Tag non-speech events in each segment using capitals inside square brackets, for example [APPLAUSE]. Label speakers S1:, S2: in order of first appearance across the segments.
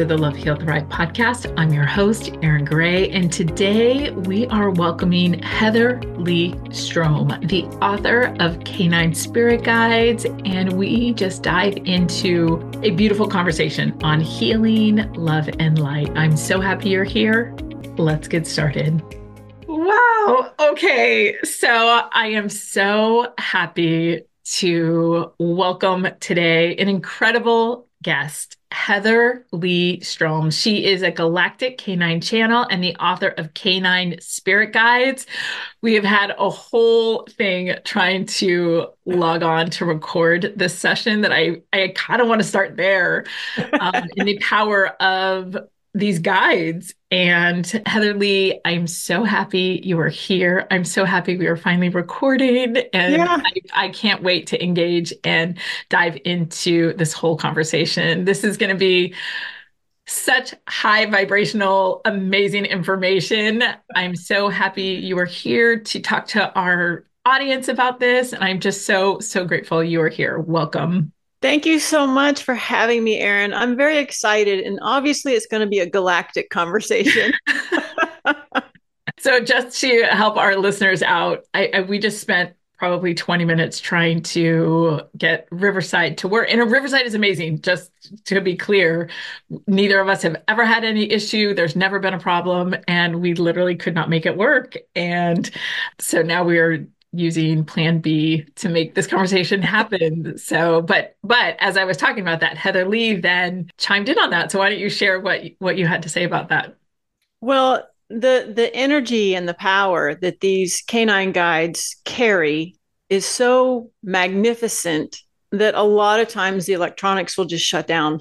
S1: to the Love Heal Thrive podcast. I'm your host, Erin Gray, and today we are welcoming Heather Leigh Strom, the author of Canine Spirit Guides, and we just dive into a beautiful conversation on healing, love, and light. I'm so happy you're here. Let's get started. Wow. Okay. So I am so happy to welcome today an incredible guest, Heather Leigh Strom. She is a Galactic Canine Channel and the author of Canine Spirit Guides. We have had a whole thing trying to log on to record this session that I, I kind of want to start there um, in the power of these guides. And Heather Leigh, I'm so happy you are here. I'm so happy we are finally recording. And yeah. I, I, can't wait to engage and dive into this whole conversation. This is going to be such high vibrational, amazing information. I'm so happy you are here to talk to our audience about this. And I'm just so, so grateful you are here. Welcome.
S2: Thank you so much for having me, Erin. I'm very excited, and obviously, it's going to be a galactic conversation. [LAUGHS] [LAUGHS]
S1: so, just to help our listeners out, I, I, we just spent probably 20 minutes trying to get Riverside to work. And Riverside is amazing, just to be clear. Neither of us have ever had any issue. There's never been a problem. And we literally could not make it work. And so now we are using plan B to make this conversation happen. So, but but as I was talking about that, Heather Leigh then chimed in on that. So why don't you share what what you had to say about that?
S2: Well, the the energy and the power that these canine guides carry is so magnificent that a lot of times the electronics will just shut down.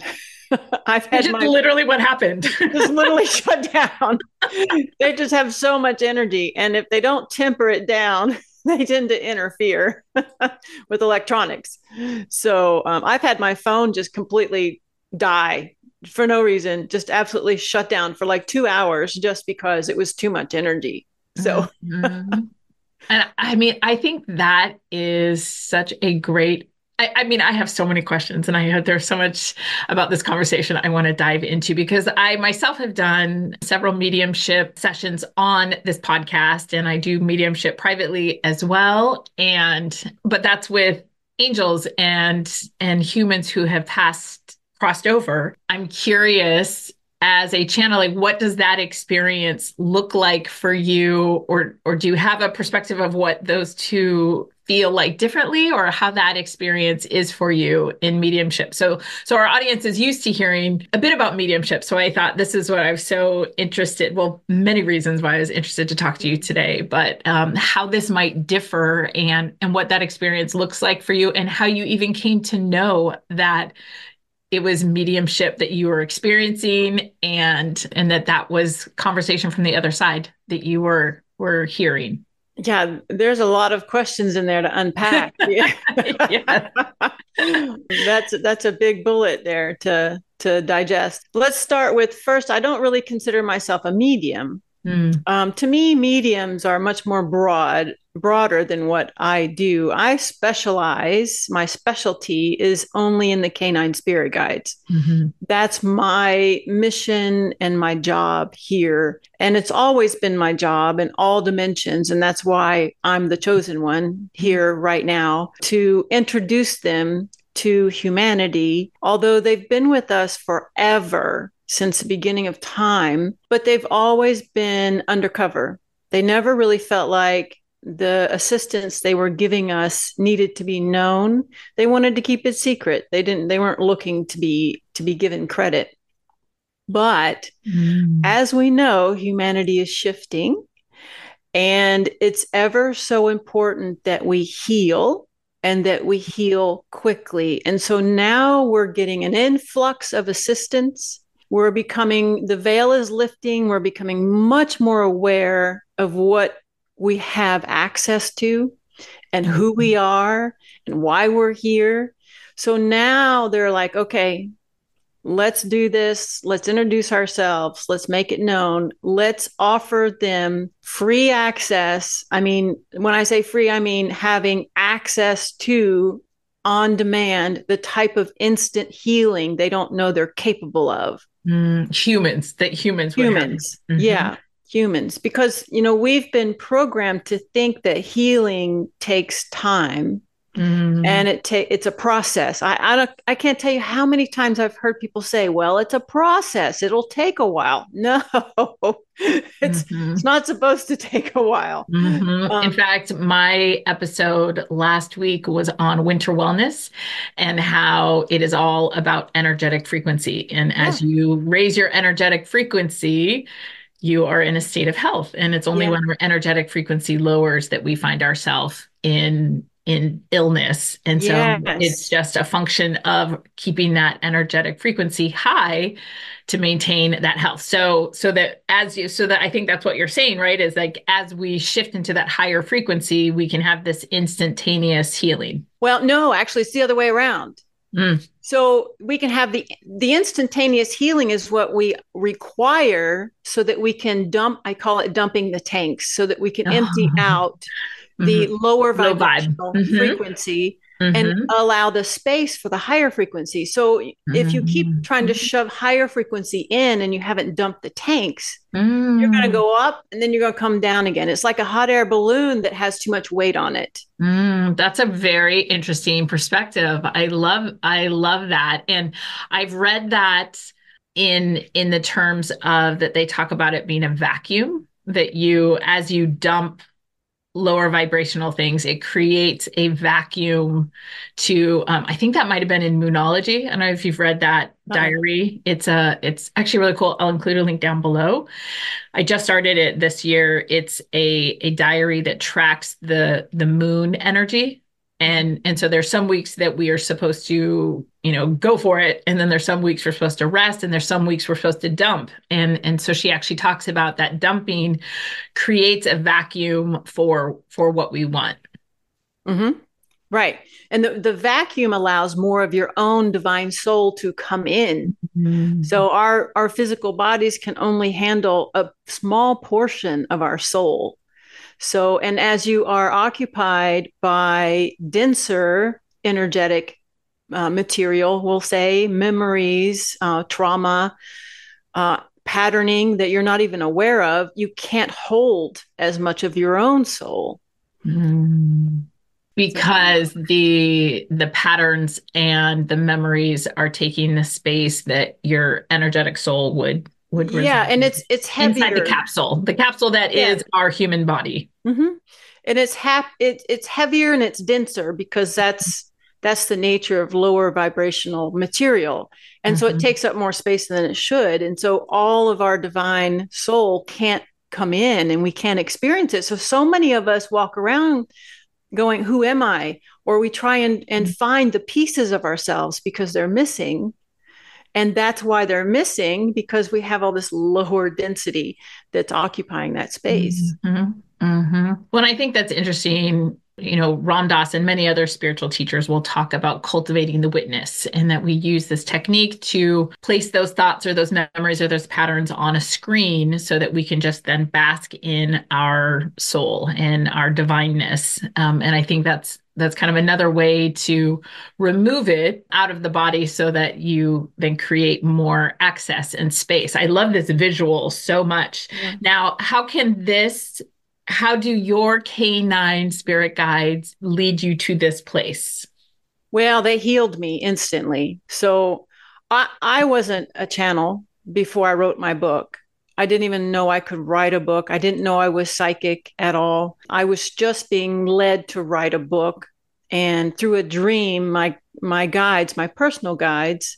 S2: [LAUGHS]
S1: I've had just my, literally what happened. [LAUGHS]
S2: just literally shut down. [LAUGHS] they just have so much energy, and if they don't temper it down, [LAUGHS] they tend to interfere [LAUGHS] with electronics. So um, I've had my phone just completely die for no reason, just absolutely shut down for like two hours just because it was too much energy. So.
S1: mm-hmm. And I mean, I think that is such a great I, I, mean, I have so many questions, and I have, there's so much about this conversation I want to dive into because I myself have done several mediumship sessions on this podcast, and I do mediumship privately as well. And but that's with angels and and humans who have passed crossed over. I'm curious as a channel like what does that experience look like for you or or do you have a perspective of what those two feel like differently or how that experience is for you in mediumship. So so our audience is used to hearing a bit about mediumship. So I thought this is what I was so interested, well, many reasons why I was interested to talk to you today, but um, how this might differ and and what that experience looks like for you and how you even came to know that it was mediumship that you were experiencing and and that that was conversation from the other side that you were were hearing
S2: yeah, there's a lot of questions in there to unpack. [LAUGHS] [LAUGHS] yeah. that's that's a big bullet there to to digest. Let's start with first. I don't really consider myself a medium. Mm. Um, to me, mediums are much more broad, broader than what I do. I specialize, my specialty is only in the canine spirit guides. Mm-hmm. That's my mission and my job here. And it's always been my job in all dimensions. And that's why I'm the chosen one here right now to introduce them to humanity, although they've been with us forever since the beginning of time, but they've always been undercover. They never really felt like the assistance they were giving us needed to be known. They wanted to keep it secret. They didn't they weren't looking to be to be given credit. But mm. as we know, humanity is shifting and it's ever so important that we heal and that we heal quickly. And so now we're getting an influx of assistance we're becoming the veil is lifting we're becoming much more aware of what we have access to and who we mm-hmm. are and why we're here. So now they're like okay let's do this. Let's introduce ourselves. Let's make it known. Let's offer them free access. I mean when i say free i mean having access to on demand, the type of instant healing they don't know they're capable of.
S1: Mm, humans, that humans,
S2: humans, mm-hmm. yeah, humans, because you know we've been programmed to think that healing takes time Mm. And it ta- it's a process. I I, don't, I can't tell you how many times I've heard people say, "Well, it's a process. It'll take a while." [LAUGHS] No, it's mm-hmm. it's not supposed to take a while.
S1: Mm-hmm. Um, In fact, my episode last week was on winter wellness and how it is all about energetic frequency. And yeah. as you raise your energetic frequency, you are in a state of health. And it's only yeah. when our energetic frequency lowers that we find ourselves in in illness. And so yes. it's just a function of keeping that energetic frequency high to maintain that health. So so that as you so that I think that's what you're saying, right? Is like as we shift into that higher frequency, we can have this instantaneous healing.
S2: Well, no, actually it's the other way around. Mm. So we can have the the instantaneous healing is what we require so that we can dump I call it dumping the tanks so that we can empty out the mm-hmm. lower vibrational mm-hmm. frequency mm-hmm. and allow the space for the higher frequency. So if you keep mm-hmm. trying to shove higher frequency in and you haven't dumped the tanks, mm. you're going to go up and then you're going to come down again. It's like a hot air balloon that has too much weight on it.
S1: Mm, that's a very interesting perspective. I love I love that. And I've read that in in the terms of that they talk about it being a vacuum that you as you dump lower vibrational things. It creates a vacuum to um, i think that might have been in moonology. I don't know if you've read that oh. diary. It's a it's actually really cool. I'll include a link down below. I just started it this year. It's a a diary that tracks the the moon energy and and so there's some weeks that we are supposed to you know go for it. And then there's some weeks we're supposed to rest and there's some weeks we're supposed to dump. And and so she actually talks about that dumping creates a vacuum for for what we want.
S2: Mm-hmm. right. And the, the vacuum allows more of your own divine soul to come in. Mm-hmm. so our our physical bodies can only handle a small portion of our soul so, and as you are occupied by denser energetic uh, material, we'll say memories, uh, trauma, uh, patterning that you're not even aware of, you can't hold as much of your own soul.
S1: Mm. Because the the patterns and the memories are taking the space that your energetic soul would would
S2: yeah and it's it's heavier.
S1: inside the capsule the capsule that yeah. is our human body
S2: mm-hmm. and it's hap- it, it's heavier and it's denser because that's that's the nature of lower vibrational material and mm-hmm. so it mm-hmm. takes up more space than it should and so all of our divine soul can't come in and we can't experience it so so many of us walk around going who am i or we try and and mm-hmm. find the pieces of ourselves because they're missing and that's why they're missing because we have all this lower density that's occupying that space.
S1: Mm-hmm. Mm-hmm. Well, I think that's interesting. You know, Ram Dass and many other spiritual teachers will talk about cultivating the witness and that we use this technique to place those thoughts or those memories or those patterns on a screen so that we can just then bask in our soul and our divineness. Um, and I think that's that's kind of another way to remove it out of the body so that you then create more access and space. I love this visual so much. Yeah. Now, how can this how do your K9 spirit guides lead you to this place?
S2: Well, they healed me instantly. So I, I wasn't a channel before I wrote my book. I didn't even know I could write a book. I didn't know I was psychic at all. I was just being led to write a book. And through a dream, my my guides, my personal guides,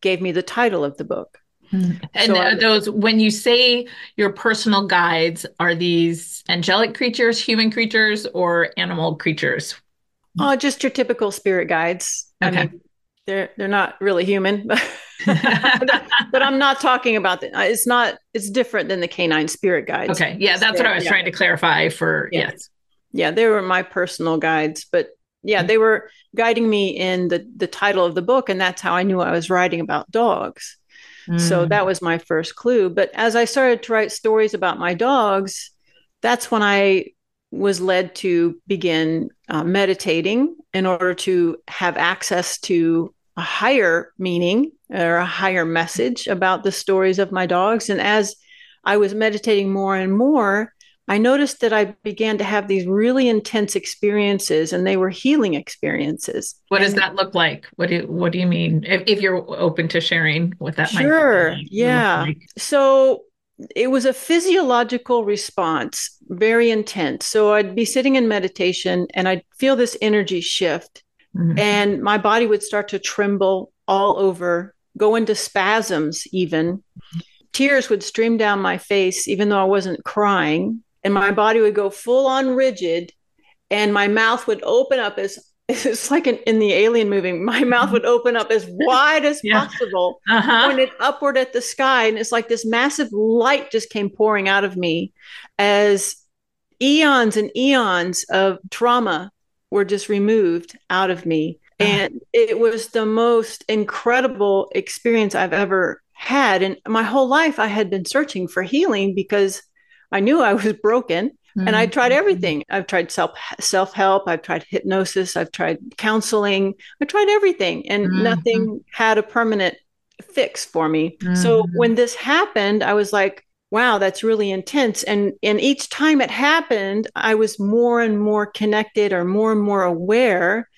S2: gave me the title of the book.
S1: Hmm. And so those, when you say your personal guides, are these angelic creatures, human creatures, or animal creatures?
S2: Oh, just your typical spirit guides. Okay. I mean, they're they're not really human, [LAUGHS] but, [LAUGHS] but I'm not talking about that. It's not. It's different than the canine spirit guides.
S1: Okay, yeah, that's what I was yeah. trying to clarify. For yeah. yes,
S2: yeah, they were my personal guides, but yeah, they were guiding me in the the title of the book, and that's how I knew I was writing about dogs. Mm. So that was my first clue. But as I started to write stories about my dogs, that's when I was led to begin uh, meditating in order to have access to a higher meaning or a higher message about the stories of my dogs. And as I was meditating more and more, I noticed that I began to have these really intense experiences and they were healing experiences.
S1: What does that look like? What do what do you mean? If, if you're open to sharing what that
S2: sure. Like, yeah. Like. So it was a physiological response, very intense. So I'd be sitting in meditation and I'd feel this energy shift mm-hmm. and my body would start to tremble all over, go into spasms even. Tears would stream down my face even though I wasn't crying and my body would go full on rigid and my mouth would open up as [LAUGHS] it's like in, in the alien movie my mouth would open up as [LAUGHS] wide as yeah. possible uh-huh. pointed upward at the sky and it's like this massive light just came pouring out of me as eons and eons of trauma were just removed out of me uh-huh. and it was the most incredible experience i've ever had and my whole life i had been searching for healing because I knew I was broken mm-hmm. and I tried mm-hmm. everything. I've tried self self help, I've tried hypnosis, I've tried counseling, I tried everything and mm-hmm. nothing had a permanent fix for me. Mm-hmm. So when this happened, I was like, wow, that's really intense. And and each time it happened, I was more and more connected or more and more aware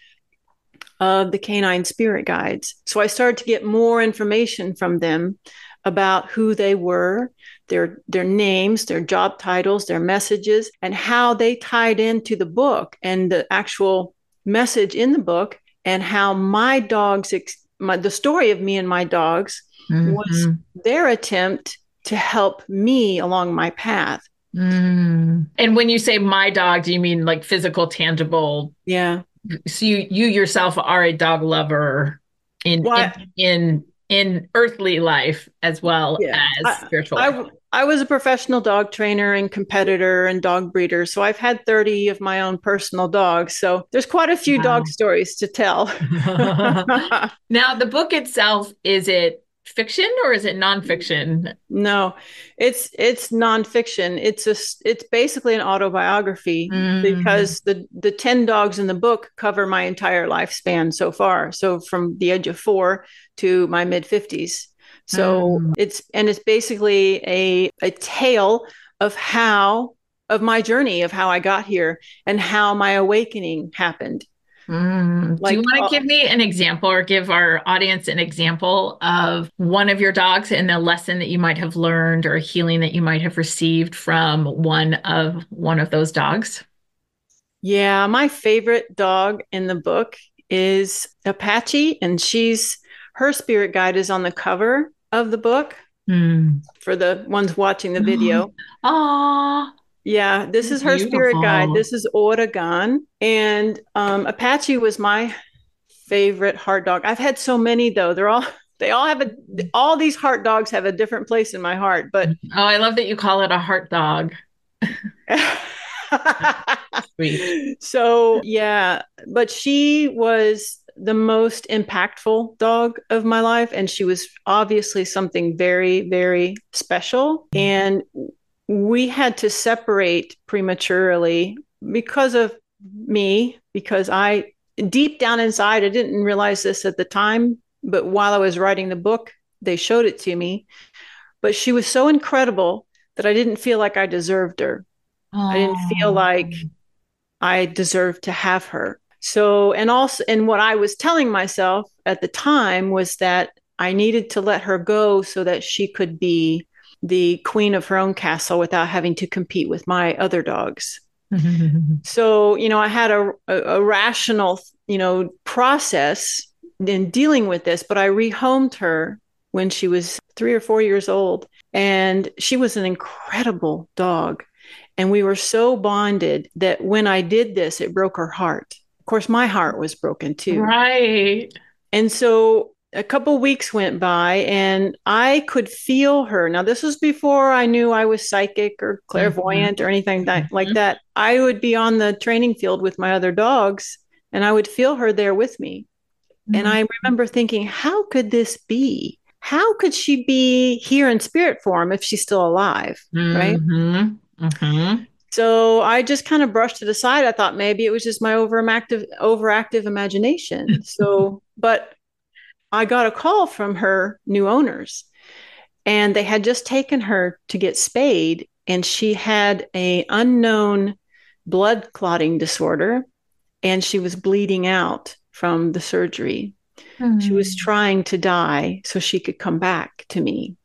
S2: of the canine spirit guides. So I started to get more information from them about who they were, their their names, their job titles, their messages, and how they tied into the book and the actual message in the book, and how my dogs, ex- my, the story of me and my dogs, mm-hmm. was their attempt to help me along my path.
S1: Mm. And when you say my dog, do you mean like physical, tangible?
S2: Yeah.
S1: So you you yourself are a dog lover in in, in in earthly life as well yeah. as spiritual
S2: I, I, was a professional dog trainer and competitor and dog breeder. So I've had 30 of my own personal dogs. So there's quite a few wow. dog stories to tell. [LAUGHS]
S1: now, the book itself, is it fiction or is it nonfiction?
S2: No, it's it's nonfiction. It's a it's basically an autobiography mm. because the the ten dogs in the book cover my entire lifespan so far. So from the age of four to my mid fifties. So mm. it's and it's basically a a tale of how of my journey of how I got here and how my awakening happened.
S1: Mm. Like, Do you want to uh, give me an example or give our audience an example of one of your dogs and a lesson that you might have learned or healing that you might have received from one of one of those dogs?
S2: Yeah, my favorite dog in the book is Apache and she's her spirit guide is on the cover of the book. Mm. For the ones watching the video. [GASPS]
S1: Aww.
S2: Yeah, this is her Beautiful. spirit guide. This is Oregon. And um, Apache was my favorite heart dog. I've had so many though. They're all they all have a all these heart dogs have a different place in my heart. But
S1: oh, I love that you call it a heart dog. [LAUGHS]
S2: so yeah, but she was the most impactful dog of my life and she was obviously something very very special and we had to separate prematurely because of me, because I, deep down inside, I didn't realize this at the time, but while I was writing the book, they showed it to me. But she was so incredible that I didn't feel like I deserved her. Aww. I didn't feel like I deserved to have her. So, and also, and what I was telling myself at the time was that I needed to let her go so that she could be the queen of her own castle without having to compete with my other dogs. [LAUGHS] so, you know, I had a, a, rational, you know, process in dealing with this, but I rehomed her when she was three or four years old. And she was an incredible dog. And we were so bonded that when I did this, it broke her heart. Of course, my heart was broken too.
S1: Right.
S2: And so a couple weeks went by and I could feel her. Now, this was before I knew I was psychic or clairvoyant mm-hmm. or anything that, mm-hmm. like that. I would be on the training field with my other dogs and I would feel her there with me. Mm-hmm. And I remember thinking, how could this be? How could she be here in spirit form if she's still alive? Right.
S1: Mm-hmm. Mm-hmm.
S2: So I just kind of brushed it aside. I thought maybe it was just my overactive overactive imagination. so, [LAUGHS] but I got a call from her new owners and they had just taken her to get spayed and she had a unknown blood clotting disorder and she was bleeding out from the surgery. Mm. She was hmm. trying to die so she could come back to me.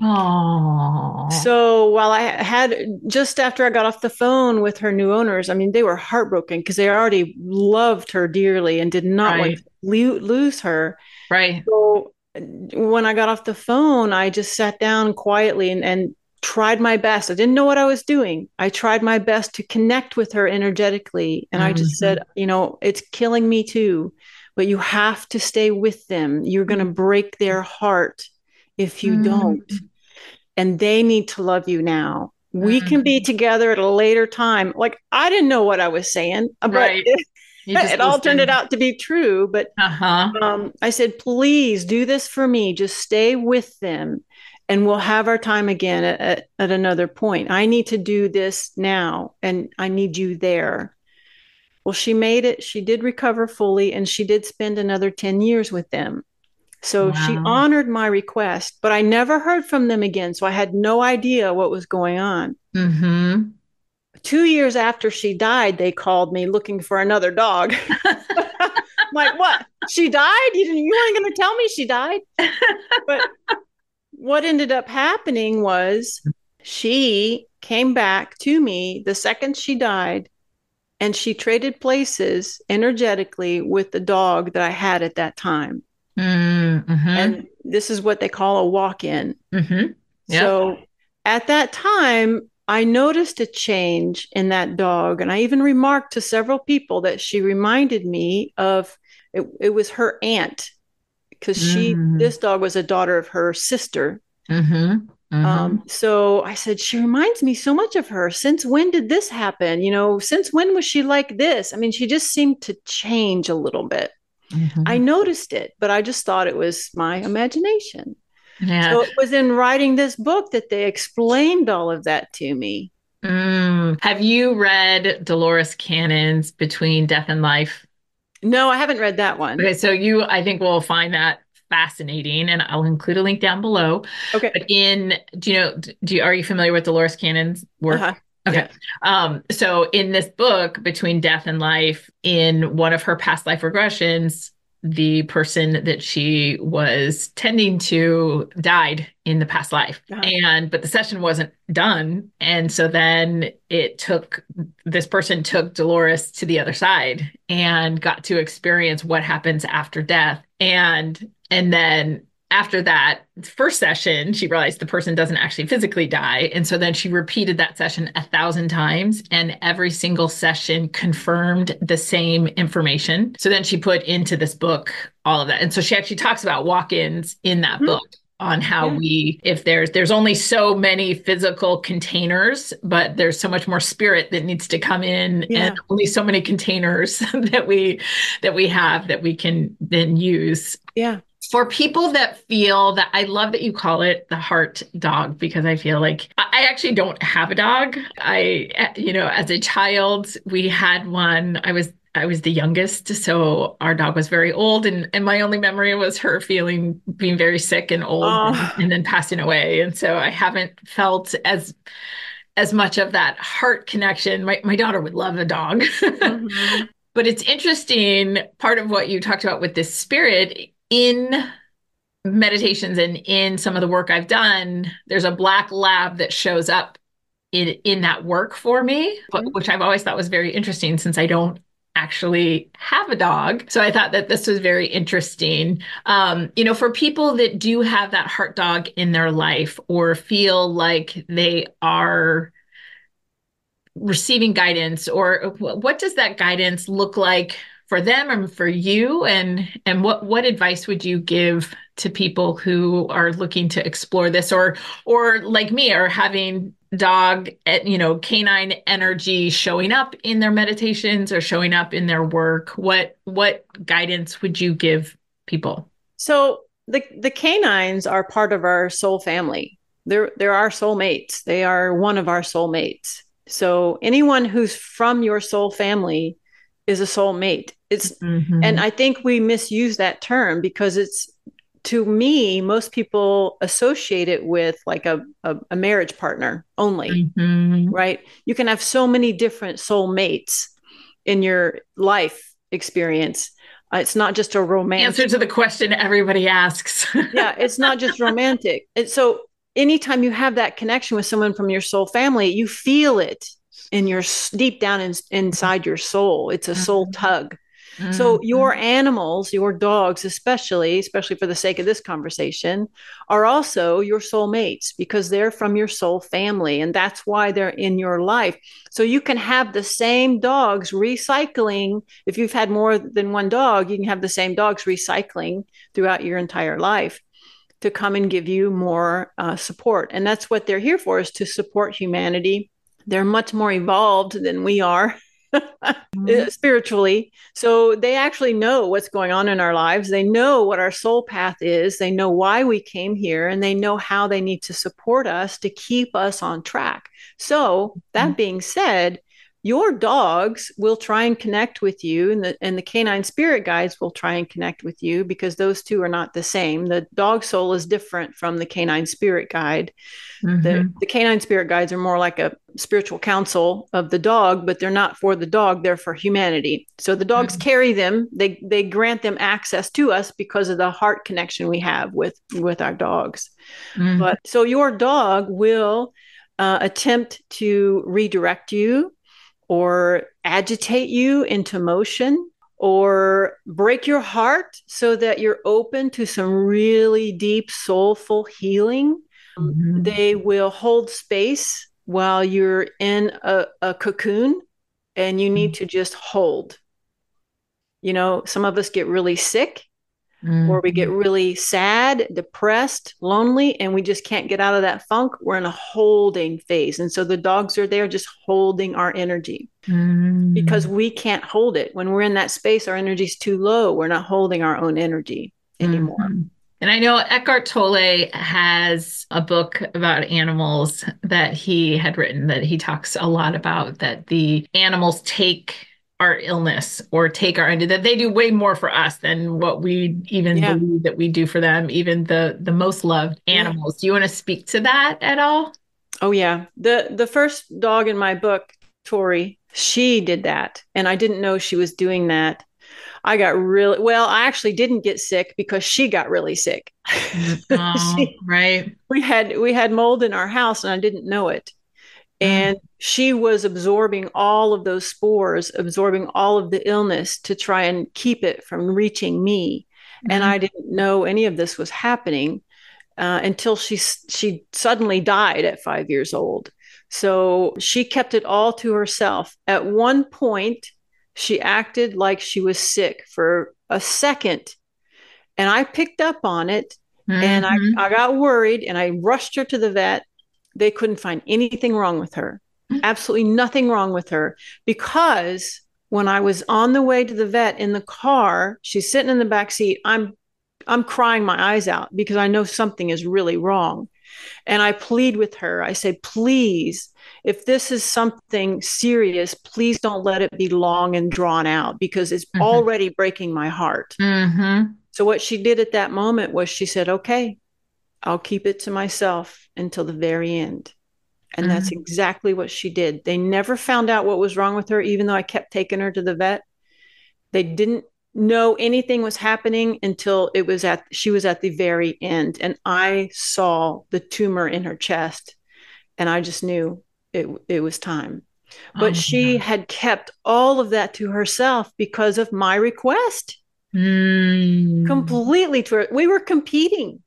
S1: Aww.
S2: So while I had just after I got off the phone with her new owners, I mean, they were heartbroken because they already loved her dearly and did not right. want to lo- lose her.
S1: Right.
S2: So when I got off the phone, I just sat down quietly and, and tried my best. I didn't know what I was doing. I tried my best to connect with her energetically. And mm-hmm. I just said, mm-hmm. you know, it's killing me too, but you have to stay with them. You're going to break their heart if you mm-hmm. don't. And they need to love you now. We mm-hmm. can be mm-hmm. together at a later time. Like I didn't know what I was saying, but right. it, [LAUGHS] it all turned it out to be true. But uh-huh. um, I said, please do this for me. Just stay with them and we'll have our time again at, at, at, another point. I need to do this now and I need you there. Well, she made it. She did recover fully and she did spend another 10 years with them. So wow. she honored my request, but I never heard from them again. So I had no idea what was going on.
S1: Mm-hmm.
S2: Two years after she died, they called me looking for another dog. [LAUGHS] like, what? She died? You didn't you weren't gonna tell me she died. But what ended up happening was she came back to me the second she died and she traded places energetically with the dog that I had at that time.
S1: Mm-hmm.
S2: And this is what they call a walk in.
S1: Mm-hmm.
S2: Yep. So at that time, I noticed a change in that dog. And I even remarked to several people that she reminded me of it, it was her aunt because she mm. this dog was a daughter of her sister.
S1: Mm-hmm. Mm-hmm.
S2: Um, so I said, she reminds me so much of her. Since when did this happen? You know, since when was she like this? I mean, she just seemed to change a little bit. Mm-hmm. I noticed it, but I just thought it was my imagination.
S1: Yeah.
S2: So it was in writing this book that they explained all of that to me.
S1: Mm. Have you read Dolores Cannon's Between Death and Life?
S2: No, I haven't read that one.
S1: Okay, so you, I think, will find that fascinating, and I'll include a link down below.
S2: Okay.
S1: But in, do you know, do you, are you familiar with Dolores Cannon's work? Uh-huh. Okay. Yeah. Um, so in this book, Between Death and Life, in one of her past life regressions, the person that she was tending to died in the past life. Uh-huh. and but the session wasn't done. And so then it took this person took dolores to the other side and got to experience what happens after death. And and then after that first session, she realized the person doesn't actually physically die. And so then she repeated that session a thousand times, and every single session confirmed the same information. So then she put into this book all of that. And so she actually talks about walk ins in that mm-hmm. book on how yeah. we if there's there's only so many physical containers but there's so much more spirit that needs to come in yeah. and only so many containers [LAUGHS] that we that we have that we can then use
S2: yeah
S1: for people that feel that I love that you call it the heart dog because I feel like I actually don't have a dog. I, you know, as a child, we had one. I was I was the youngest, so our dog was very old, and and my only memory was her feeling being very sick and old, oh. and, and then passing away. And so I haven't felt as as much of that heart connection. My my daughter would love a dog. [LAUGHS] Mm-hmm. but it's interesting part of what you talked about with this spirit in meditations and in some of the work I've done, there's a black lab that shows up in in that work for me, mm-hmm. which I've always thought was very interesting since I don't actually have a dog. So I thought that this was very interesting. Um, you know, for people that do have that heart dog in their life or feel like they are receiving guidance or what does that guidance look like for them and for you? And and what what advice would you give to people who are looking to explore this or or like me are having dog eh, you know canine energy showing up in their meditations or showing up in their work? What what guidance would you give people?
S2: So the the canines are part of our soul family. They're they're our soulmates. They are one of our soulmates. So anyone who's from your soul family is a soul mate. It's mm-hmm. and I think we misuse that term because it's to me, most people associate it with like a, a, a marriage partner only, mm-hmm. right? You can have so many different soul mates in your life experience. Uh, it's not just a romantic
S1: answer to the question everybody asks. [LAUGHS]
S2: yeah, it's not just romantic. And so anytime you have that connection with someone from your soul family, you feel it in your deep down in, inside your soul. It's a soul mm-hmm. tug. Mm-hmm. So your animals, your dogs especially, especially for the sake of this conversation, are also your soul mates because they're from your soul family and that's why they're in your life. So you can have the same dogs recycling if you've had more than one dog, you can have the same dogs recycling throughout your entire life to come and give you more uh, support. And that's what they're here for is to support humanity. They're much more evolved than we are. [LAUGHS] mm-hmm. spiritually. So they actually know what's going on in our lives. They know what our soul path is. They know why we came here and they know how they need to support us to keep us on track. So, that mm-hmm. being said, your dogs will try and connect with you and the, and the canine spirit guides will try and connect with you because those two are not the same the dog soul is different from the canine spirit guide mm-hmm. the, the canine spirit guides are more like a spiritual counsel of the dog but they're not for the dog they're for humanity so the dogs mm-hmm. carry them they they grant them access to us because of the heart connection we have with with our dogs mm-hmm. but so your dog will uh, attempt to redirect you or agitate you into motion or break your heart so that you're open to some really deep soulful healing. Mm-hmm. They will hold space while you're in a, a cocoon and you need mm-hmm. to just hold. You know, some of us get really sick mm-hmm. or we get mm-hmm. really sad, depressed, lonely, and we just can't get out of that funk. We're in a holding phase. And so the dogs are there just holding our energy mm-hmm. because we can't hold it. When we're in that space, our energy is too low. We're not holding our own energy anymore. Mm-hmm.
S1: And I know Eckhart Tolle has a book about animals that he had written that he talks a lot about that the animals take our illness or take our that they do way more for us than what we even yeah. believe that we do for them even the the most loved animals yeah. do you want to speak to that at all
S2: oh yeah the the first dog in my book tori she did that and i didn't know she was doing that I got really well. I actually didn't get sick because she got really sick. [LAUGHS]
S1: Oh, she, right.
S2: We had we had mold in our house and I didn't know it. And she was absorbing all of those spores, absorbing all of the illness to try and keep it from reaching me. Mm-hmm. And I didn't know any of this was happening uh, until she she suddenly died at five years old. So she kept it all to herself. At one point, she acted like she was sick for a second, and I picked up on it. Mm-hmm. And I, I got worried and I rushed her to the vet they couldn't find anything wrong with her, absolutely nothing wrong with her, because when I was on the way to the vet in the car, she's sitting in the back seat. I'm I'm crying my eyes out because I know something is really wrong. And I plead with her. I say, please, if this is something serious, please don't let it be long and drawn out because it's mm-hmm. already breaking my heart. Mm-hmm. So, what she did at that moment was she said, okay, I'll keep it to myself until the very end. And mm-hmm. that's exactly what she did. They never found out what was wrong with her, even though I kept taking her to the vet. They didn't know anything was happening until it was at she was at the very end and i saw the tumor in her chest and i just knew it it was time but oh, she God. had kept all of that to herself because of my request mm. completely to her we were competing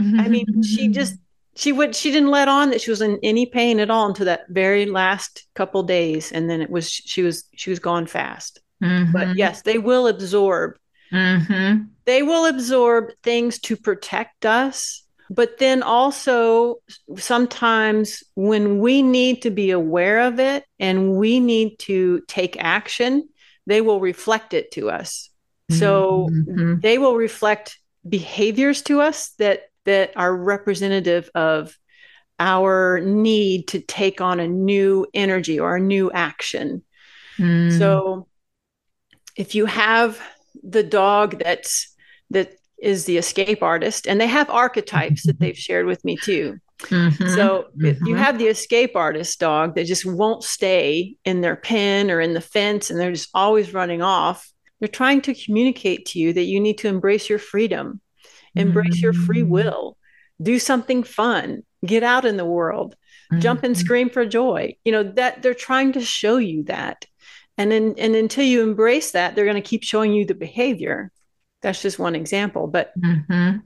S2: I mean, she [LAUGHS] just she would she didn't let on that she was in any pain at all until that very last couple days, and then it was she was she was gone fast. Mm-hmm. But yes, they will absorb. Mm-hmm. They will absorb things to protect us. But then also, sometimes when we need to be aware of it and we need to take action, they will reflect it to us. So mm-hmm. they will reflect behaviors to us that that are representative of our need to take on a new energy or a new action. Mm. So if you have the dog that's that is the escape artist and they have archetypes that they've shared with me too. Mm-hmm. So mm-hmm. if you have the escape artist dog that just won't stay in their pen or in the fence and they're just always running off, they're trying to communicate to you that you need to embrace your freedom, embrace mm-hmm. your free mm. will, do something fun, get out in the world, mm-hmm. jump and scream for joy. You know, that they're trying to show you that. And then and until you embrace that, they're going to keep showing you the behavior. That's just one example, but
S1: mm-hmm.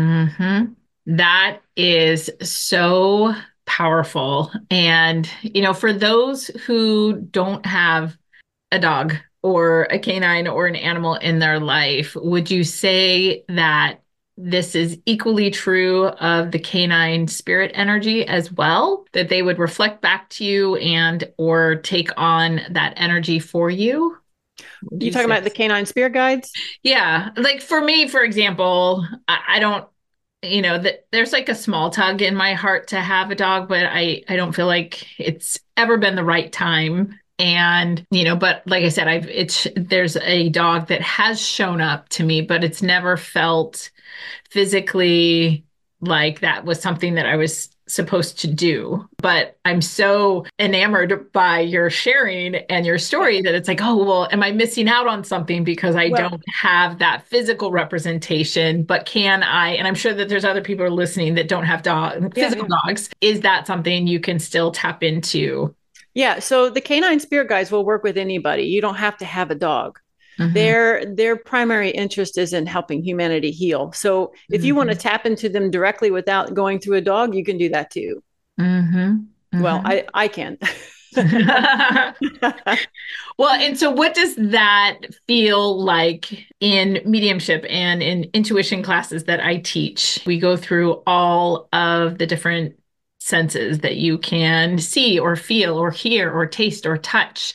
S1: Mm-hmm. That is so powerful. And, you know, for those who don't have a dog or a canine or an animal in their life, would you say that this is equally true of the canine spirit energy as well? That they would reflect back to you and or take on that energy for you?
S2: You talking about the canine spirit guides?
S1: Yeah like for me for example i, I don't you know that there's like a small tug in my heart to have a dog but i i don't feel like it's ever been the right time and you know but like i said i've it's there's a dog that has shown up to me but it's never felt physically like that was something that i was supposed to do. But I'm so enamored by your sharing and your story that it's like, oh, well, am I missing out on something because I well, don't have that physical representation? But can I? And I'm sure that there's other people are listening that don't have dog, yeah, physical yeah. dogs. Is that something you can still tap into?
S2: Yeah. So the canine spirit guides will work with anybody. You don't have to have a dog. Mm-hmm. Their their primary interest is in helping humanity heal. So if mm-hmm. you want to tap into them directly without going through a dog, you can do that too. Mm-hmm. Well, mm-hmm. I I can. [LAUGHS] [LAUGHS]
S1: well, and so what does that feel like in mediumship and in intuition classes that I teach? We go through all of the different senses that you can see or feel or hear or taste or touch.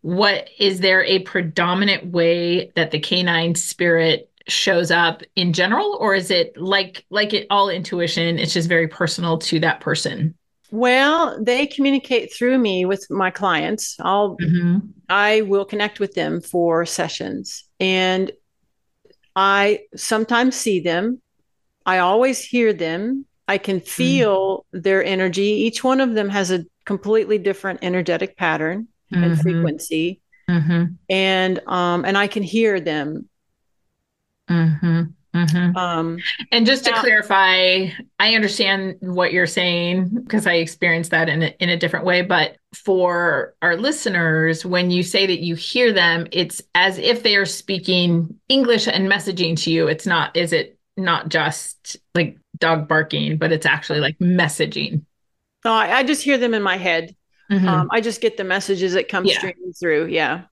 S1: What is there a predominant way that the canine spirit shows up in general or is it like like it all intuition it's just very personal to that person?
S2: Well they communicate through me with my clients. I'll mm-hmm. i will connect with them for sessions and i sometimes see them. I always hear them i can mm. feel mm-hmm. their energy each one of them has a completely different energetic pattern mm-hmm. and frequency mm-hmm. and um and i can hear them
S1: mm-hmm. Mm-hmm. Um, and just to now, clarify, I understand what you're saying because I experienced that in a, in a different way. But for our listeners, when you say that you hear them, it's as if they are speaking English and messaging to you. It's not, is it not just like dog barking, but it's actually like messaging?
S2: No, I, I just hear them in my head. Mm-hmm. Um, I just get the messages that come yeah. streaming through. Yeah.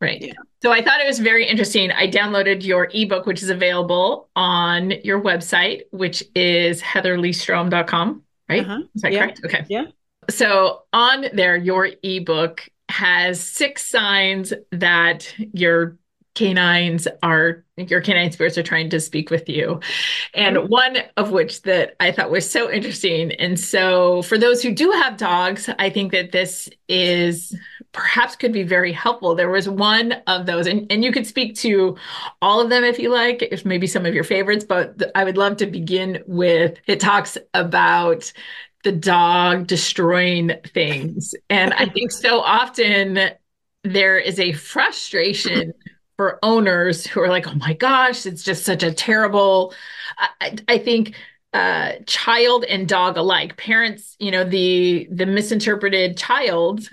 S1: Right. Yeah. So I thought it was very interesting. I downloaded your ebook, which is available on your website, which is heatherleighstrom.com. Right. Uh-huh. Is that
S2: yeah.
S1: correct? Okay.
S2: Yeah.
S1: So on there, your ebook has six signs that your canines are your canine spirits are trying to speak with you. And mm-hmm. one of which that i thought was so interesting and so for those who do have dogs i think that this is perhaps could be very helpful. There was one of those and, and you could speak to all of them if you like if maybe some of your favorites but i would love to begin with it talks about the dog destroying things. And i think so often there is a frustration for owners who are like, oh my gosh, it's just such a terrible. I, I think uh, child and dog alike, parents, you know, the the misinterpreted child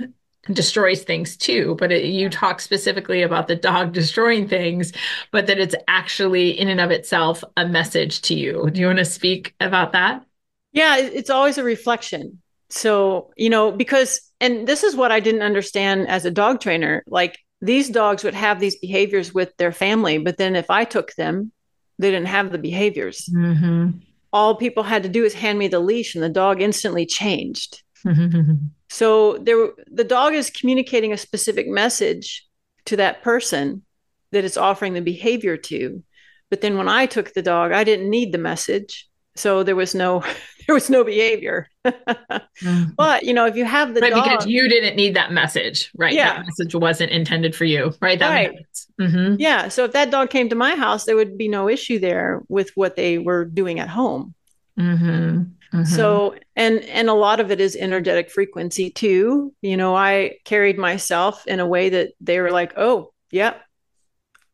S1: destroys things too but it, you talk specifically about the dog [LAUGHS] destroying things but that it's actually in and of itself a message to you. Do you want to speak about that?
S2: Yeah it's always a reflection. So you know because and this is what i didn't understand as a dog trainer like these dogs would have these behaviors with their family, but then if I took them, they didn't have the behaviors. Mm-hmm. All people had to do is hand me the leash, and the dog instantly changed. [LAUGHS] so there, the dog is communicating a specific message to that person that it's offering the behavior to. But then when I took the dog, I didn't need the message. So there was no [LAUGHS] there was no behavior mm-hmm. but you know if you have the
S1: right,
S2: dog,
S1: because you didn't need that message right yeah that message wasn't intended for you right that
S2: right. Mm-hmm. yeah so if that dog came to my house there would be no issue there with what they were doing at home mm-hmm. Mm-hmm. So, and and a lot of it is energetic frequency too. You know, I carried myself in a way that they were like, "Oh, yep, yeah,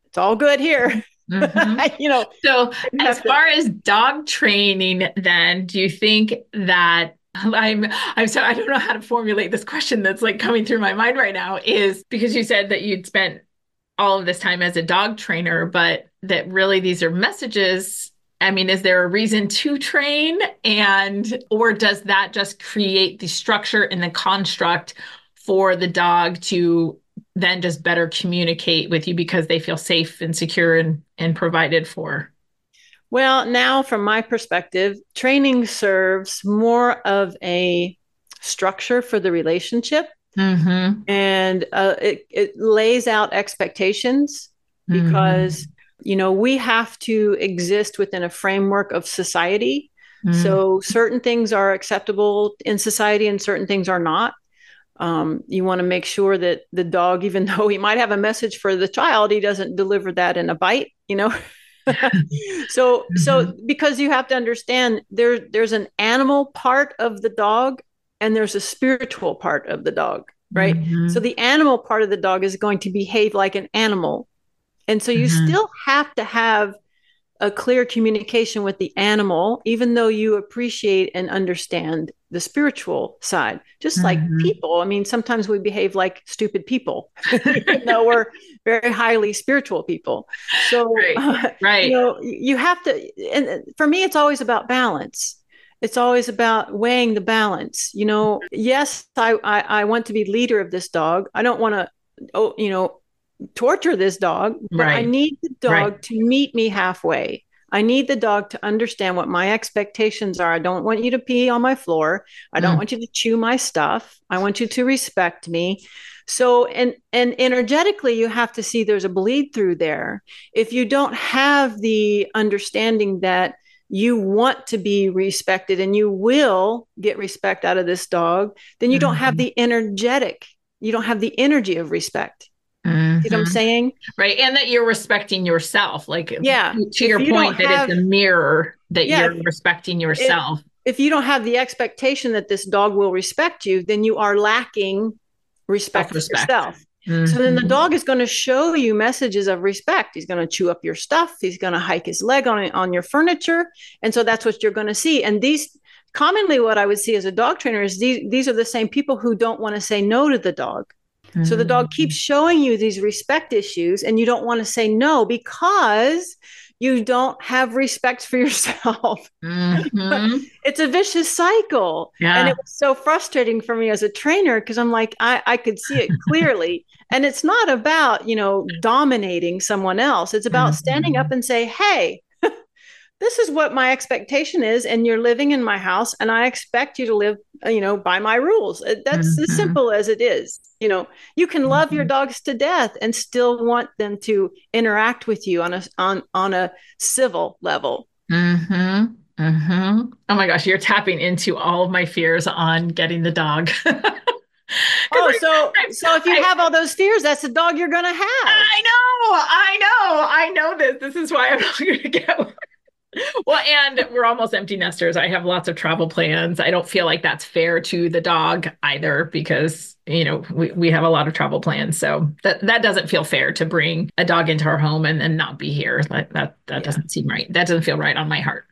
S2: it's all good here." [LAUGHS] Mm-hmm. [LAUGHS] you know.
S1: So, as far as dog training, then, do you think that I'm I'm so I don't know how to formulate this question that's like coming through my mind right now is because you said that you'd spent all of this time as a dog trainer, but that really these are messages I mean, is there a reason to train? And, or does that just create the structure and the construct for the dog to then just better communicate with you because they feel safe and secure and, and provided for?
S2: Well, now from my perspective, training serves more of a structure for the relationship. Mm-hmm. And uh, it, it lays out expectations because mm-hmm you know, we have to exist within a framework of society. Mm-hmm. So certain things are acceptable in society and certain things are not. Um, you want to make sure that the dog, even [LAUGHS] though he might have a message for the child, he doesn't deliver that in a bite, you know. [LAUGHS] [LAUGHS] so mm-hmm. so because you have to understand there there's an animal part of the dog and there's a spiritual part of the dog right mm-hmm. so the animal part of the dog is going to behave like an animal and so you mm-hmm. still have to have a clear communication with the animal, even though you appreciate and understand the spiritual side. Just mm-hmm. like people, I mean, sometimes we behave like stupid people, [LAUGHS] even though we're very highly spiritual people. So, right. [LAUGHS] Uh, right. you know, you have to, and for me, it's always about balance. It's always about weighing the balance. You know, yes, I, I, I want to be leader of this dog. I don't want to, oh, you know, torture this dog, but right. I need the dog right. to meet me halfway. I need the dog to understand what my expectations are. I don't want you to pee on my floor. I don't mm. want you to chew my stuff. I want you to respect me. So and and energetically you have to see there's a bleed through there. If you don't have the understanding that you want to be respected and you will get respect out of this dog, then you mm-hmm. don't have mm-hmm. the energetic, you don't have the energy of respect. Mm-hmm. You know what I'm mm-hmm. saying?
S1: Right. And that you're respecting yourself. Like, yeah. To your you point, that have, it's a mirror that yeah, you're respecting yourself.
S2: If, if you don't have the expectation that this dog will respect you, then you are lacking respect for yourself. Mm-hmm. So then the mm-hmm. dog is going to show you messages of respect. He's going to chew up your stuff. He's going to hike his leg on on your furniture, and so that's what you're going to see. And these commonly, what I would see as a dog trainer is these these are the same people who don't want to say no to the dog. So the dog keeps mm. showing you these respect issues, and you don't want to say no because you don't have respect for [LAUGHS] yourself. Mm-hmm. [LAUGHS] it's a vicious cycle. Yeah. And it was so frustrating for me as a trainer because I'm like, I, I could see it [LAUGHS] clearly. and it's not about, you know, dominating someone else. It's about mm-hmm. standing up and say, hey, this is what my expectation is and you're living in my house and i expect you to live you know by my rules that's mm-hmm. as simple as it is you know you can love mm-hmm. your dogs to death and still want them to interact with you on a on on a civil level
S1: mm-hmm. Mm-hmm. oh my gosh you're tapping into all of my fears on getting the dog [LAUGHS]
S2: oh, so so if you I, have all those fears, that's the dog you're gonna have. I
S1: know, I know, I know this. This is why I'm [LAUGHS] not gonna get well, and we're almost empty nesters. I have lots of travel plans. I don't feel like that's fair to the dog either because, you know, we, we have a lot of travel plans. So that, that doesn't feel fair to bring a dog into our home and then not be here. Like that that yeah. doesn't seem right. That doesn't feel right on my heart.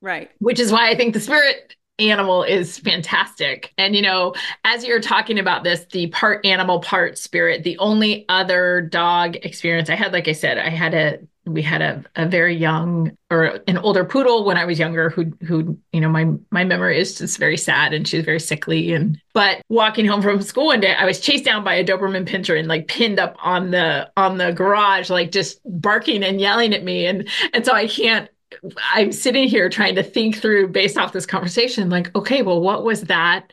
S2: Right.
S1: Which is why I think the spirit animal is fantastic. And, you know, as you're talking about this, the part animal, part spirit, the only other dog experience I had, like I said, I had a we had a, a very young or an older poodle when I was younger who who you know my my memory is just very sad and she was very sickly and but walking home from school one day I was chased down by a Doberman Pinscher and like pinned up on the on the garage like just barking and yelling at me and and so I can't I'm sitting here trying to think through based off this conversation, like, okay, well, what was that?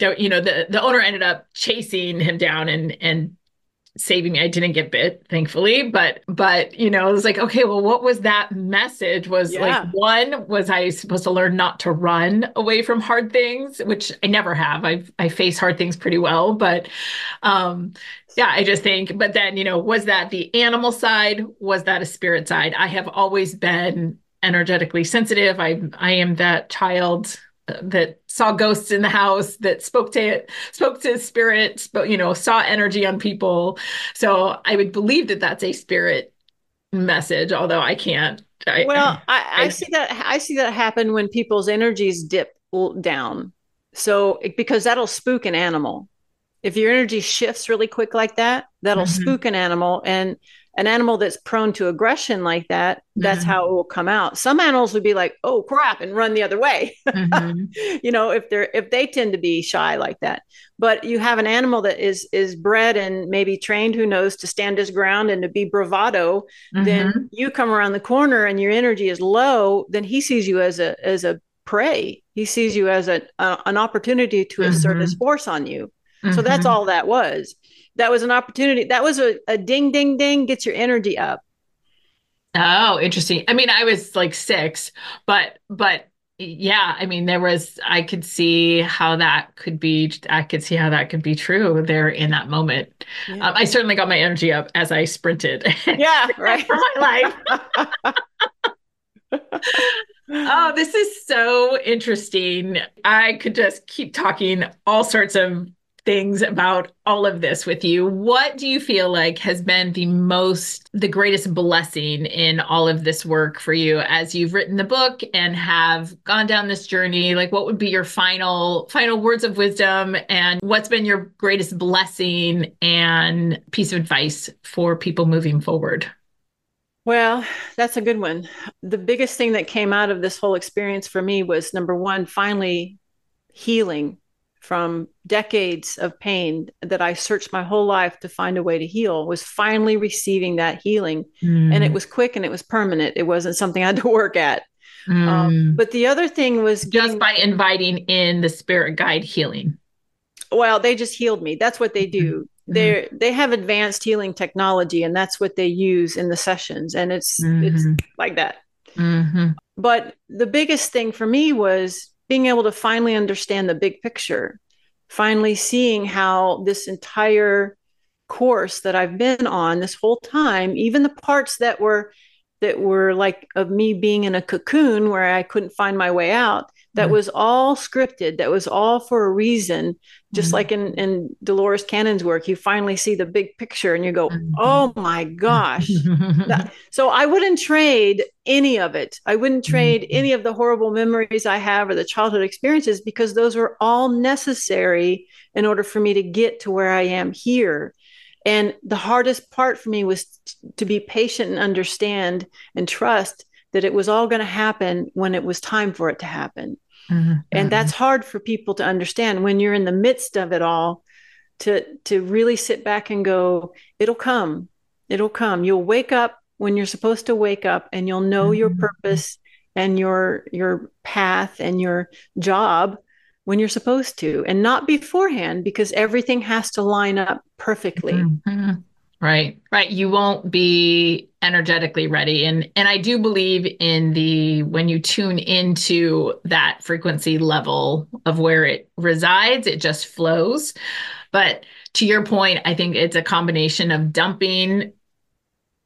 S1: You know, the the owner ended up chasing him down and and saving me. I didn't get bit, thankfully, but but you know, it was like, okay, well, what was that message? Was yeah. like one, was I supposed to learn not to run away from hard things, which I never have. I I face hard things pretty well, but um yeah, I just think, but then, you know, was that the animal side? Was that a spirit side? I have always been energetically sensitive. I I am that child that saw ghosts in the house that spoke to it spoke to spirits but you know saw energy on people. So i would believe that that's a spirit message although i can't.
S2: I, well [CLEARS THROAT] I, I, I see that i see that happen when people's energies dip down. So because that'll spook an animal. If your energy shifts really quick like that that'll mm-hmm. spook an animal and an animal that's prone to aggression like that, that's mm-hmm. how it will come out. Some animals would be like, "Oh crap," and run the other way. Mm-hmm. [LAUGHS] you know, if they're if they tend to be shy like that. But you have an animal that is is bred and maybe trained, who knows, to stand his ground and to be bravado. Mm-hmm. Then you come around the corner and your energy is low. Then he sees you as a as a prey. He sees you as a, a an opportunity to assert his mm-hmm. force on you. So that's mm-hmm. all that was that was an opportunity. That was a, a ding, ding, ding, gets your energy up.
S1: Oh, interesting. I mean, I was like six, but, but yeah, I mean, there was, I could see how that could be, I could see how that could be true there in that moment. Yeah. Um, I certainly got my energy up as I sprinted. [LAUGHS]
S2: Yeah, right.
S1: for my life. [LAUGHS] oh, this is so interesting. I could just keep talking all sorts of things about all of this with you. What do you feel like has been the most, the greatest blessing in all of this work for you as you've written the book and have gone down this journey? Like, what would be your final, final words of wisdom? And what's been your greatest blessing and piece of advice for people moving forward?
S2: Well, that's a good one. The biggest thing that came out of this whole experience for me was number one, finally healing from decades of pain that I searched my whole life to find a way to heal was finally receiving that healing. Mm. And it was quick and it was permanent. It wasn't something I had to [LAUGHS] work at. Mm. Um, but the other thing was
S1: getting, just by inviting in the spirit guide healing.
S2: Well, they just healed me. That's what they do. Mm-hmm. They they have advanced healing technology, and that's what they use in the sessions. And it's mm-hmm. it's like that. Mm-hmm. But the biggest thing for me was being able to finally understand the big picture, finally seeing how this entire course that I've been on this whole time, even the parts that were that were like of me being in a cocoon where I couldn't find my way out, that mm-hmm. was all scripted that was all for a reason just mm-hmm. like in in dolores cannon's work you finally see the big picture and you go mm-hmm. oh my gosh that, [LAUGHS] so i wouldn't trade any of it i wouldn't trade mm-hmm. any of the horrible memories i have or the childhood experiences because those were all necessary in order for me to get to where i am here and the hardest part for me was t- to be patient and understand and trust that it was all going to happen when it was time for it to happen Mm-hmm. And that's hard for people to understand when you're in the midst of it all to to really sit back and go it'll come. It'll come. You'll wake up when you're supposed to wake up and you'll know mm-hmm. your purpose and your your path and your job when you're supposed to and not beforehand because everything has to line up perfectly. Mm-hmm.
S1: Right. Right. You won't be energetically ready. And and I do believe in the when you tune into that frequency level of where it resides, it just flows. But to your point, I think it's a combination of dumping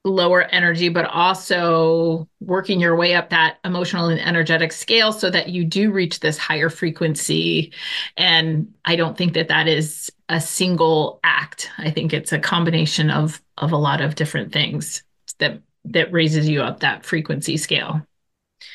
S1: lower energy, but also working your way up that emotional and energetic scale so that you do reach this higher frequency. And I don't think that that is a single act. I think it's a combination of of a lot of different things that that raises you up that frequency scale.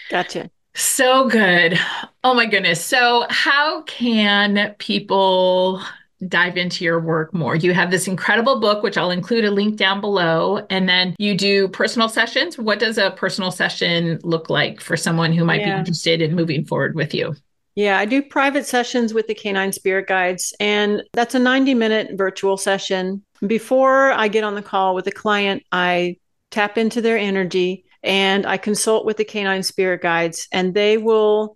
S2: Gotcha.
S1: So good. Oh my goodness. So how can people dive into your work more. You have this incredible book, which I'll include a link down below. And then you do personal sessions. What does a personal session look like for someone who might yeah. be interested in moving forward with you?
S2: Yeah, I do private sessions with the Canine Spirit Guides, and that's a 90 minute virtual session. Before I get on the call with a client, I tap into their energy and I consult with the Canine Spirit Guides, and they will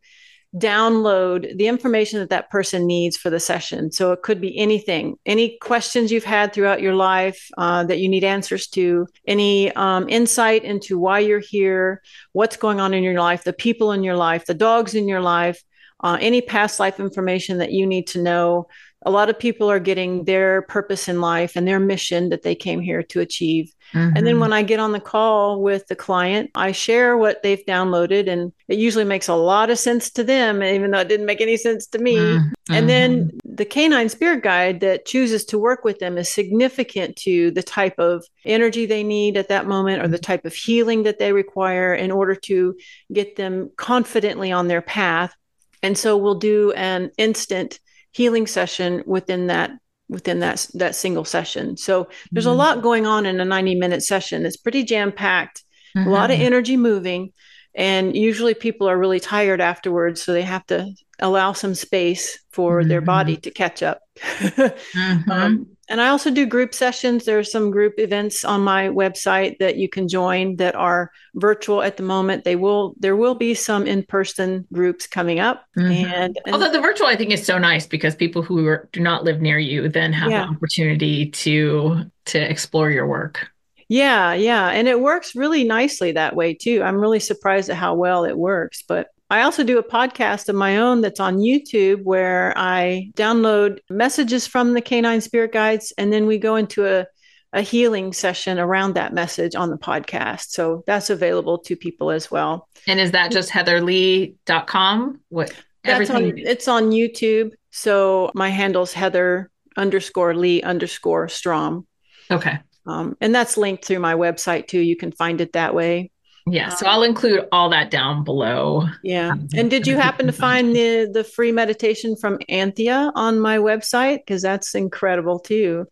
S2: download the information that that person needs for the session. So it could be anything, any questions you've had throughout your life uh, that you need answers to, any um, insight into why you're here, what's going on in your life, the people in your life, the dogs in your life, uh, any past life information that you need to know a lot of people are getting their purpose in life and their mission that they came here to achieve. Mm-hmm. And then mm-hmm. when I get on the call with the client, I share what they've downloaded, and it usually makes a lot of sense to them, even though it didn't make any sense to me. Mm-hmm. And then the canine spirit guide that chooses to work with them is significant to the type of energy they need at that moment or the type of healing that they require in order to get them confidently on their path. And so we'll do an instant healing session within that within that that single session. So there's mm-hmm. a lot going on in a 90 minute session. It's pretty jam packed, mm-hmm. a lot of mm-hmm. energy moving, and usually people are really tired afterwards, so they have to allow some space for mm-hmm. their body mm-hmm. to catch up. [LAUGHS] Mm-hmm. um, and I also do group sessions. There are some group events on my website that you can join that are virtual at the moment. They will there will be some in person groups coming up. Mm-hmm. And,
S1: and, although the virtual I think is so nice because people who are, do not live near you then have yeah. the opportunity to to explore your work.
S2: Yeah, yeah, and it works really nicely that way too. I'm really surprised at how well it works, but I also do a podcast of my own that's on YouTube where I download messages from the canine spirit guides and then we go into a, a healing session around that message on the podcast. So that's available to people as well.
S1: And is that just heatherleigh.com? What
S2: that's on, it's on YouTube. So my handle's Heather underscore Leigh underscore Strom.
S1: Okay.
S2: Um, and that's linked through my website too. You can find it that way.
S1: Yeah, so I'll include all that down below.
S2: Yeah. Um, and did you happen to find the the free meditation from Anthea on my website because that's incredible too.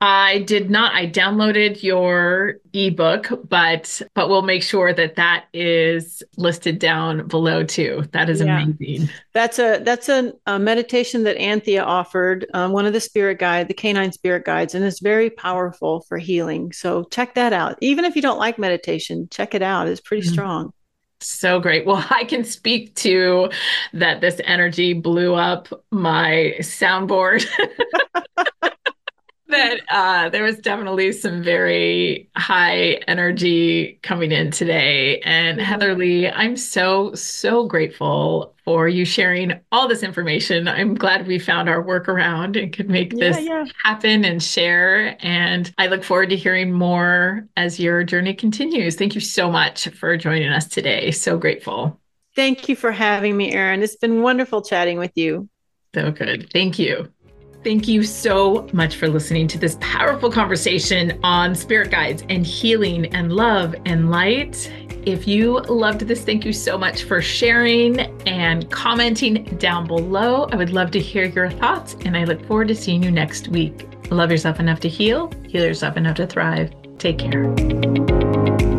S1: I did not. I downloaded your ebook, but but we'll make sure that that is listed down below too. That is yeah. amazing.
S2: That's a that's a, a meditation that Anthea offered, um, one of the spirit guide, the canine spirit guides, and it's very powerful for healing. So check that out. Even if you don't like meditation, check it out. It's pretty mm-hmm. strong.
S1: So great. Well, [LAUGHS] I can speak to that this energy blew up my soundboard. [LAUGHS] that uh, there was definitely some very high energy coming in today. And mm-hmm. Heather Leigh, I'm so, so grateful for you sharing all this information. I'm glad we found our workaround and could make yeah, this yeah. happen and share. And I look forward to hearing more as your journey continues. Thank you so much for joining us today. So grateful.
S2: Thank you for having me, Erin. It's been wonderful chatting with you.
S1: So good. Thank you. Thank you so much for listening to this powerful conversation on spirit guides and healing and love and light. If you loved this, thank you so much for sharing and commenting down below. I would love to hear your thoughts, and I look forward to seeing you next week. Love yourself enough to heal, heal yourself enough to thrive. Take care.